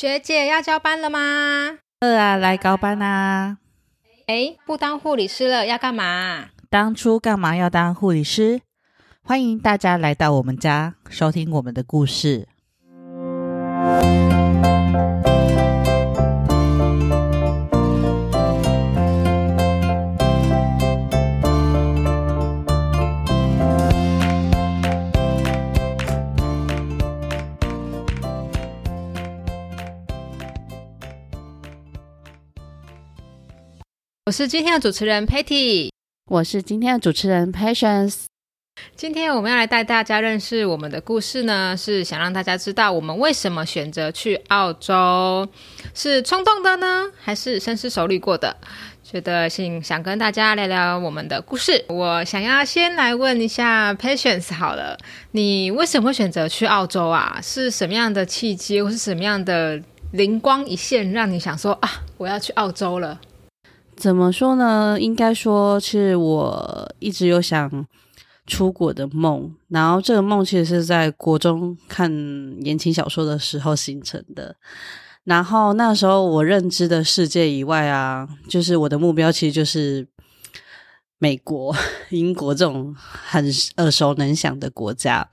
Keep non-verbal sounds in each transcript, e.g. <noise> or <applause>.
学姐要交班了吗？二啊，来高班啊！哎，不当护理师了，要干嘛？当初干嘛要当护理师？欢迎大家来到我们家，收听我们的故事。我是今天的主持人 Patty，我是今天的主持人 Patience。今天我们要来带大家认识我们的故事呢，是想让大家知道我们为什么选择去澳洲，是冲动的呢，还是深思熟虑过的？觉得想想跟大家聊聊我们的故事。我想要先来问一下 Patience 好了，你为什么会选择去澳洲啊？是什么样的契机，或是什么样的灵光一现，让你想说啊，我要去澳洲了？怎么说呢？应该说是我一直有想出国的梦，然后这个梦其实是在国中看言情小说的时候形成的。然后那时候我认知的世界以外啊，就是我的目标其实就是美国、英国这种很耳熟能详的国家。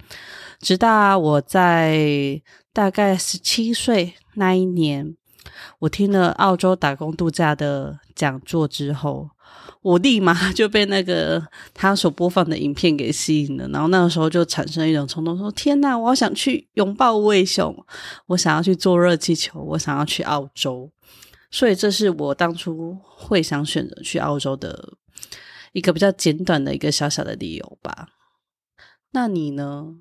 直到我在大概十七岁那一年。我听了澳洲打工度假的讲座之后，我立马就被那个他所播放的影片给吸引了，然后那个时候就产生一种冲动，说：“天哪，我好想去拥抱无尾熊，我想要去坐热气球，我想要去澳洲。”所以这是我当初会想选择去澳洲的一个比较简短的一个小小的理由吧。那你呢？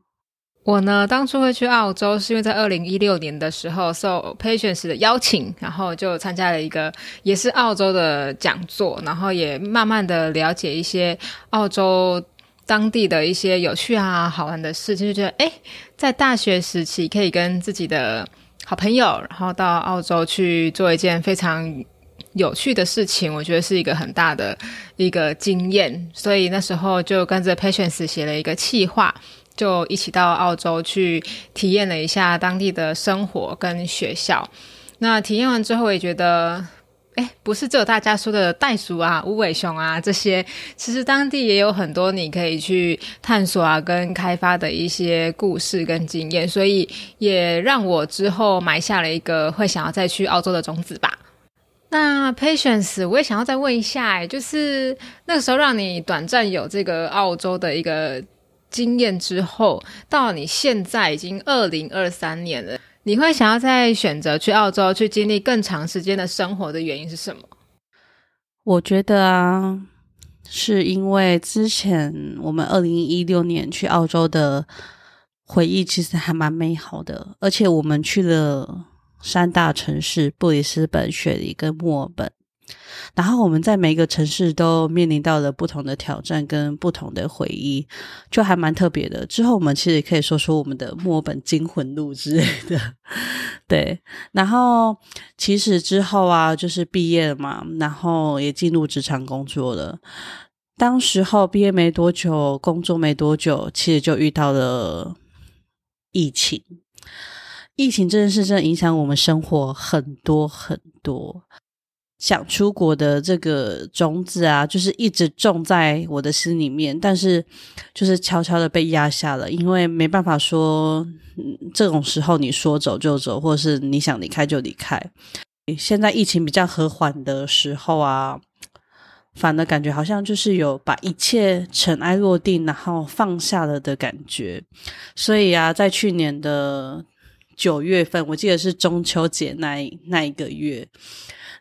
我呢，当初会去澳洲，是因为在二零一六年的时候受 Patience 的邀请，然后就参加了一个也是澳洲的讲座，然后也慢慢的了解一些澳洲当地的一些有趣啊、好玩的事情，就觉得哎，在大学时期可以跟自己的好朋友，然后到澳洲去做一件非常有趣的事情，我觉得是一个很大的一个经验，所以那时候就跟着 Patience 写了一个企划。就一起到澳洲去体验了一下当地的生活跟学校。那体验完之后，也觉得，哎，不是只有大家说的袋鼠啊、无尾熊啊这些，其实当地也有很多你可以去探索啊、跟开发的一些故事跟经验。所以也让我之后埋下了一个会想要再去澳洲的种子吧。那 Patience，我也想要再问一下，就是那个时候让你短暂有这个澳洲的一个。经验之后，到你现在已经二零二三年了，你会想要再选择去澳洲去经历更长时间的生活的原因是什么？我觉得啊，是因为之前我们二零一六年去澳洲的回忆其实还蛮美好的，而且我们去了三大城市：布里斯本、雪梨跟墨尔本。然后我们在每一个城市都面临到了不同的挑战跟不同的回忆，就还蛮特别的。之后我们其实可以说说我们的墨本惊魂录之类的，<laughs> 对。然后其实之后啊，就是毕业了嘛，然后也进入职场工作了。当时候毕业没多久，工作没多久，其实就遇到了疫情。疫情这件事真的影响我们生活很多很多。想出国的这个种子啊，就是一直种在我的心里面，但是就是悄悄的被压下了，因为没办法说，这种时候你说走就走，或者是你想离开就离开。现在疫情比较和缓的时候啊，反而感觉好像就是有把一切尘埃落定，然后放下了的感觉。所以啊，在去年的九月份，我记得是中秋节那那一个月。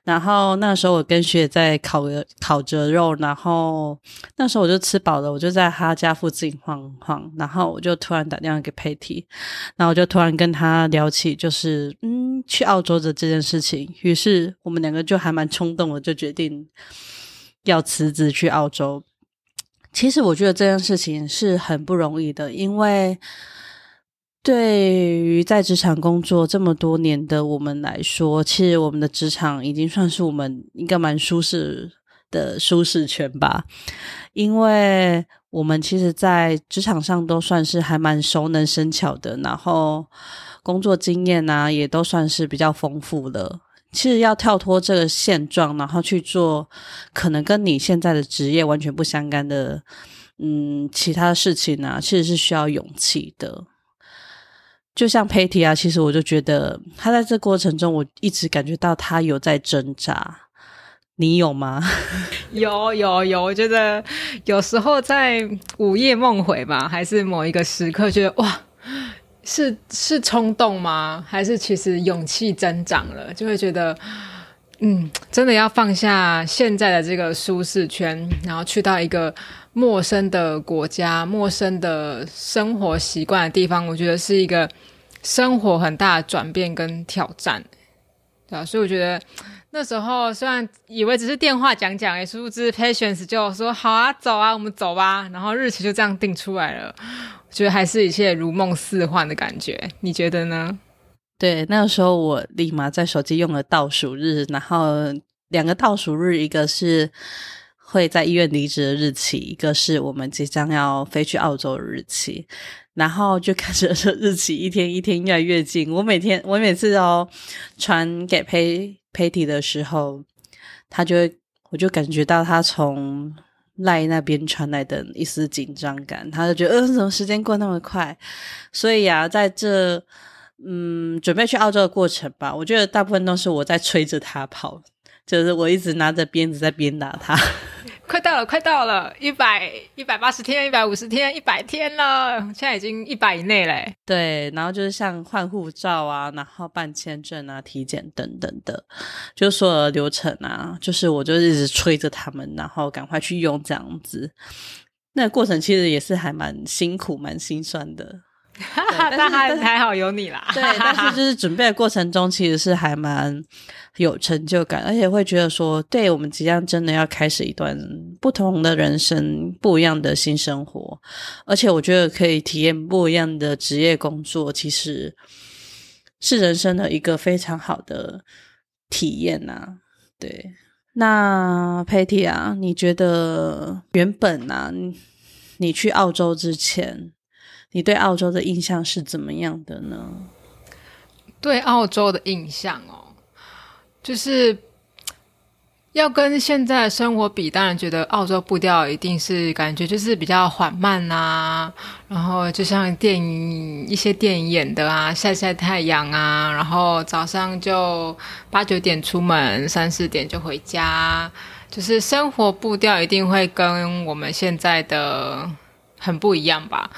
然后那时候我跟学姐在烤烤折肉，然后那时候我就吃饱了，我就在他家附近晃晃，然后我就突然打电话给佩蒂，然后我就突然跟他聊起就是嗯去澳洲的这件事情，于是我们两个就还蛮冲动的，就决定要辞职去澳洲。其实我觉得这件事情是很不容易的，因为。对于在职场工作这么多年的我们来说，其实我们的职场已经算是我们应该蛮舒适的舒适圈吧。因为我们其实，在职场上都算是还蛮熟能生巧的，然后工作经验啊，也都算是比较丰富了。其实要跳脱这个现状，然后去做可能跟你现在的职业完全不相干的，嗯，其他的事情啊，其实是需要勇气的。就像 Patty 啊，其实我就觉得他在这过程中，我一直感觉到他有在挣扎。你有吗？<laughs> 有有有，我觉得有时候在午夜梦回吧，还是某一个时刻，觉得哇，是是冲动吗？还是其实勇气增长了？就会觉得，嗯，真的要放下现在的这个舒适圈，然后去到一个陌生的国家、陌生的生活习惯的地方，我觉得是一个生活很大的转变跟挑战，对啊？所以我觉得。那时候虽然以为只是电话讲讲，哎，殊不知 Patience 就说好啊，走啊，我们走吧。然后日期就这样定出来了，我觉得还是一切如梦似幻的感觉。你觉得呢？对，那个时候我立马在手机用了倒数日，然后两个倒数日，一个是会在医院离职的日期，一个是我们即将要飞去澳洲的日期。然后就开始日期一天一天越来越近。我每天我每次哦传给佩。Patty 的时候，他就会，我就感觉到他从赖那边传来的一丝紧张感，他就觉得，呃，怎么时间过那么快？所以啊，在这，嗯，准备去澳洲的过程吧，我觉得大部分都是我在催着他跑，就是我一直拿着鞭子在鞭打他。快到了，快到了，一百一百八十天，一百五十天，一百天了，现在已经一百以内嘞。对，然后就是像换护照啊，然后办签证啊、体检等等的，就所有的流程啊，就是我就一直催着他们，然后赶快去用这样子。那过程其实也是还蛮辛苦、蛮心酸的。但还还好有你啦。对，但是就是准备的过程中，其实是还蛮有成就感，而且会觉得说，对我们即将真的要开始一段不同的人生，不一样的新生活，而且我觉得可以体验不一样的职业工作，其实是人生的一个非常好的体验呐。对，那 Patty 啊，你觉得原本啊，你去澳洲之前？你对澳洲的印象是怎么样的呢？对澳洲的印象哦，就是要跟现在的生活比，当然觉得澳洲步调一定是感觉就是比较缓慢啊，然后就像电影一些电影演的啊，晒晒太阳啊，然后早上就八九点出门，三四点就回家，就是生活步调一定会跟我们现在的很不一样吧。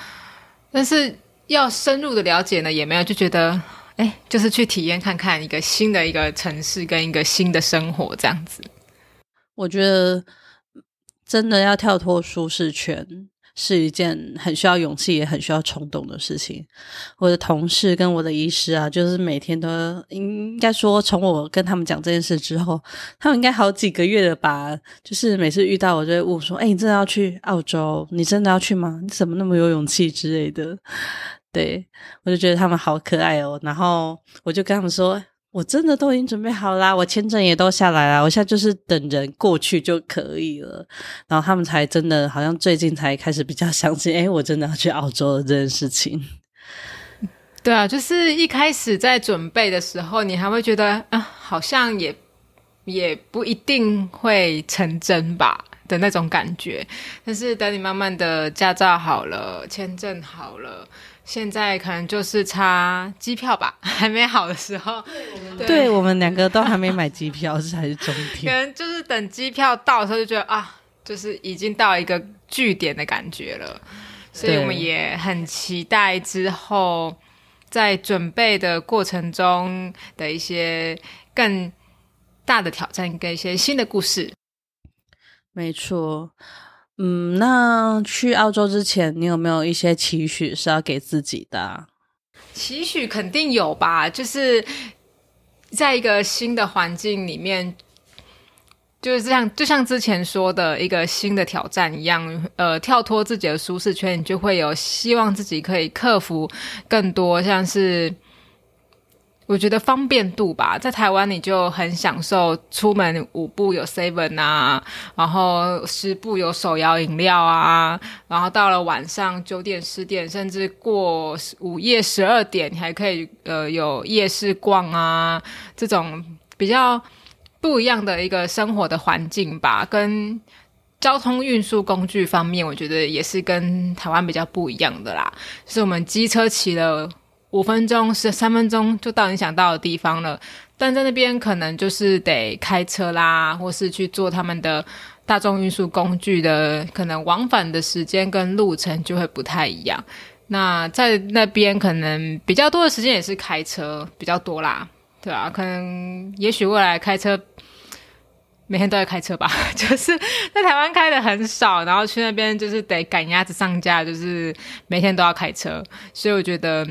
但是要深入的了解呢，也没有就觉得，哎，就是去体验看看一个新的一个城市跟一个新的生活这样子。我觉得真的要跳脱舒适圈。是一件很需要勇气也很需要冲动的事情。我的同事跟我的医师啊，就是每天都应该说，从我跟他们讲这件事之后，他们应该好几个月了吧。就是每次遇到我就会问说：“哎，你真的要去澳洲？你真的要去吗？你怎么那么有勇气之类的？”对我就觉得他们好可爱哦。然后我就跟他们说。我真的都已经准备好啦，我签证也都下来了，我现在就是等人过去就可以了。然后他们才真的好像最近才开始比较相信，哎，我真的要去澳洲的这件事情。对啊，就是一开始在准备的时候，你还会觉得啊，好像也也不一定会成真吧的那种感觉。但是等你慢慢的驾照好了，签证好了。现在可能就是差机票吧，<laughs> 还没好的时候。对我们两个都还没买机票，这才是终点。<laughs> 可能就是等机票到的时候，就觉得啊，就是已经到一个据点的感觉了。所以我们也很期待之后在准备的过程中的一些更大的挑战跟一些新的故事。没错。嗯，那去澳洲之前，你有没有一些期许是要给自己的？期许肯定有吧，就是在一个新的环境里面，就是这样，就像之前说的一个新的挑战一样，呃，跳脱自己的舒适圈，你就会有希望自己可以克服更多，像是我觉得方便度吧，在台湾你就很享受出门五步有 seven 啊，然后十步有手摇饮料啊，然后到了晚上九点十点，甚至过午夜十二点，你还可以呃有夜市逛啊，这种比较不一样的一个生活的环境吧。跟交通运输工具方面，我觉得也是跟台湾比较不一样的啦，就是我们机车骑了。五分钟是三分钟就到你想到的地方了，但在那边可能就是得开车啦，或是去做他们的大众运输工具的，可能往返的时间跟路程就会不太一样。那在那边可能比较多的时间也是开车比较多啦，对啊，可能也许未来开车每天都在开车吧，<laughs> 就是在台湾开的很少，然后去那边就是得赶鸭子上架，就是每天都要开车，所以我觉得。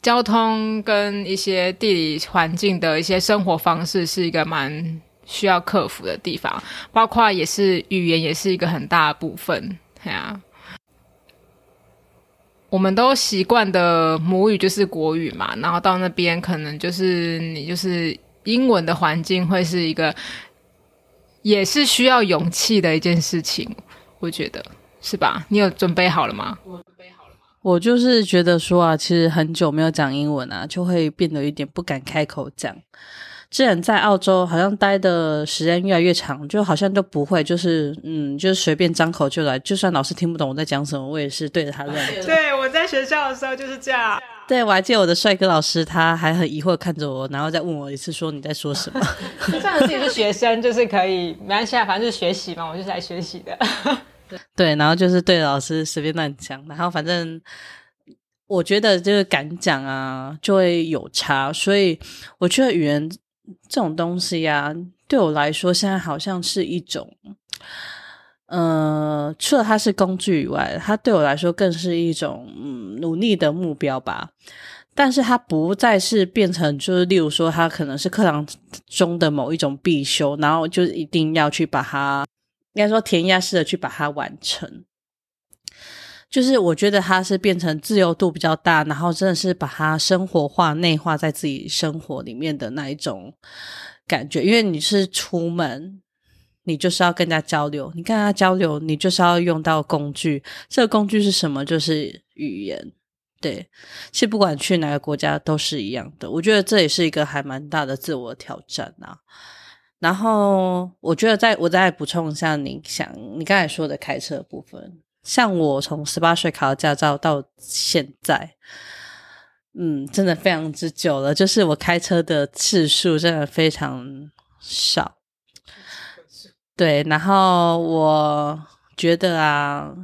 交通跟一些地理环境的一些生活方式是一个蛮需要克服的地方，包括也是语言也是一个很大的部分。对啊，我们都习惯的母语就是国语嘛，然后到那边可能就是你就是英文的环境会是一个，也是需要勇气的一件事情，我觉得是吧？你有准备好了吗？我就是觉得说啊，其实很久没有讲英文啊，就会变得有点不敢开口讲。之前在澳洲好像待的时间越来越长，就好像都不会，就是嗯，就是随便张口就来，就算老师听不懂我在讲什么，我也是对着他乱。对，我在学校的时候就是这样。对，我还记得我的帅哥老师，他还很疑惑看着我，然后再问我一次，说你在说什么？<laughs> 就算自己是学生，就是可以没关系啊，反正就是学习嘛，我就是来学习的。对，然后就是对老师随便乱讲，然后反正我觉得就是敢讲啊，就会有差。所以我觉得语言这种东西呀，对我来说现在好像是一种，呃，除了它是工具以外，它对我来说更是一种嗯努力的目标吧。但是它不再是变成，就是例如说，它可能是课堂中的某一种必修，然后就一定要去把它。应该说填鸭式的去把它完成，就是我觉得它是变成自由度比较大，然后真的是把它生活化、内化在自己生活里面的那一种感觉。因为你是出门，你就是要跟人家交流，你跟他交流，你就是要用到工具。这个工具是什么？就是语言。对，其实不管去哪个国家都是一样的。我觉得这也是一个还蛮大的自我挑战啊。然后我觉得，再我再补充一下，你想你刚才说的开车部分，像我从十八岁考驾照到现在，嗯，真的非常之久了。就是我开车的次数真的非常少。对，然后我觉得啊。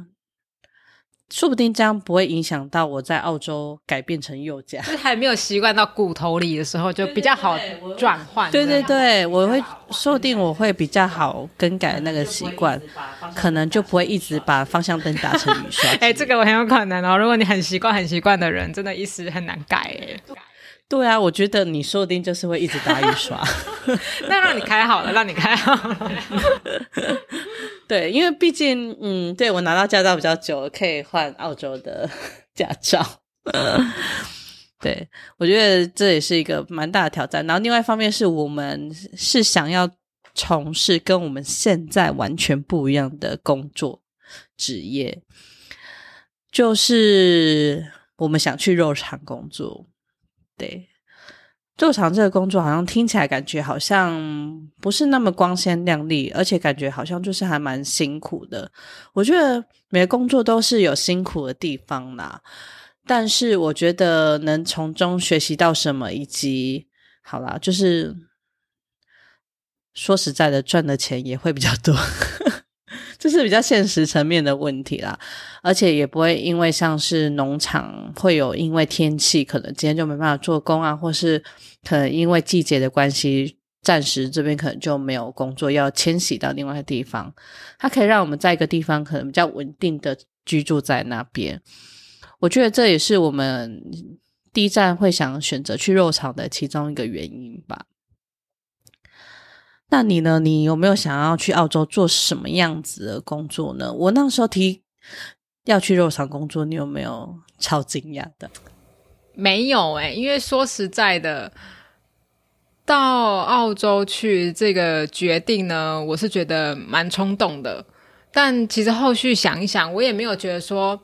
说不定这样不会影响到我在澳洲改变成右驾，就是还没有习惯到骨头里的时候，就比较好转换。对对对，我会说不定我会比较好更改那个习惯，可能就不会一直把方向灯打成雨刷。<laughs> 哎，这个我很有可能哦。如果你很习惯很习惯的人，真的一时很难改哎。对啊，我觉得你说不定就是会一直打雨刷。<laughs> 那让你开好了，让你开好了。<laughs> 对，因为毕竟，嗯，对我拿到驾照比较久，可以换澳洲的 <laughs> 驾照。<laughs> 对，我觉得这也是一个蛮大的挑战。然后另外一方面是我们是想要从事跟我们现在完全不一样的工作职业，就是我们想去肉厂工作。对。做厂这个工作好像听起来感觉好像不是那么光鲜亮丽，而且感觉好像就是还蛮辛苦的。我觉得每个工作都是有辛苦的地方啦，但是我觉得能从中学习到什么，以及好啦，就是说实在的，赚的钱也会比较多。这是比较现实层面的问题啦，而且也不会因为像是农场会有因为天气可能今天就没办法做工啊，或是可能因为季节的关系，暂时这边可能就没有工作，要迁徙到另外一个地方。它可以让我们在一个地方可能比较稳定的居住在那边。我觉得这也是我们第一站会想选择去肉场的其中一个原因吧。那你呢？你有没有想要去澳洲做什么样子的工作呢？我那时候提要去肉厂工作，你有没有超惊讶的？没有哎，因为说实在的，到澳洲去这个决定呢，我是觉得蛮冲动的。但其实后续想一想，我也没有觉得说，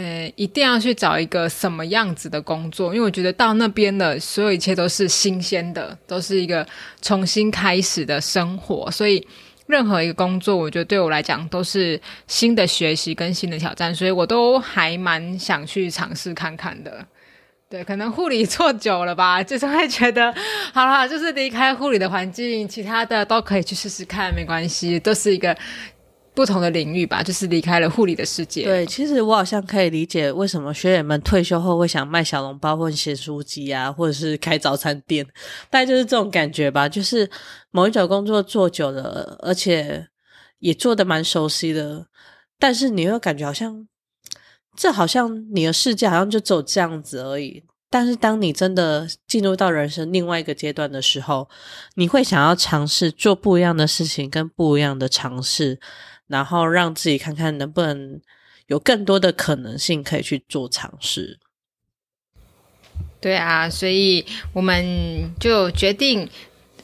呃，一定要去找一个什么样子的工作，因为我觉得到那边的所有一切都是新鲜的，都是一个重新开始的生活，所以任何一个工作，我觉得对我来讲都是新的学习跟新的挑战，所以我都还蛮想去尝试看看的。对，可能护理做久了吧，就是会觉得，好了，就是离开护理的环境，其他的都可以去试试看，没关系，都是一个。不同的领域吧，就是离开了护理的世界。对，其实我好像可以理解为什么学员们退休后会想卖小笼包或写书籍啊，或者是开早餐店，大概就是这种感觉吧。就是某一种工作做久了，而且也做的蛮熟悉的，但是你又感觉好像这好像你的世界好像就走这样子而已。但是当你真的进入到人生另外一个阶段的时候，你会想要尝试做不一样的事情，跟不一样的尝试。然后让自己看看能不能有更多的可能性可以去做尝试。对啊，所以我们就决定。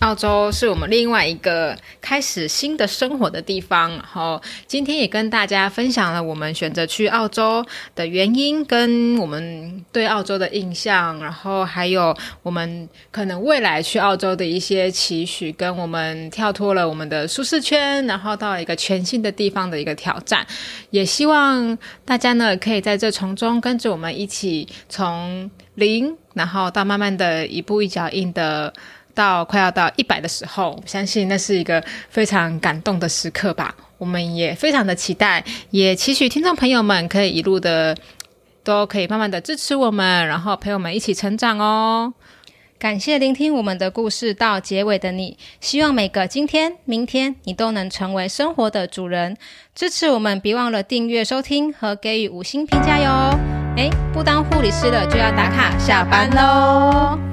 澳洲是我们另外一个开始新的生活的地方，然后今天也跟大家分享了我们选择去澳洲的原因，跟我们对澳洲的印象，然后还有我们可能未来去澳洲的一些期许，跟我们跳脱了我们的舒适圈，然后到一个全新的地方的一个挑战，也希望大家呢可以在这从中跟着我们一起从零，然后到慢慢的一步一脚印的。到快要到一百的时候，相信那是一个非常感动的时刻吧。我们也非常的期待，也期许听众朋友们可以一路的都可以慢慢的支持我们，然后陪我们一起成长哦。感谢聆听我们的故事到结尾的你，希望每个今天、明天你都能成为生活的主人。支持我们，别忘了订阅、收听和给予五星评价哟。诶，不当护理师了就要打卡下班喽。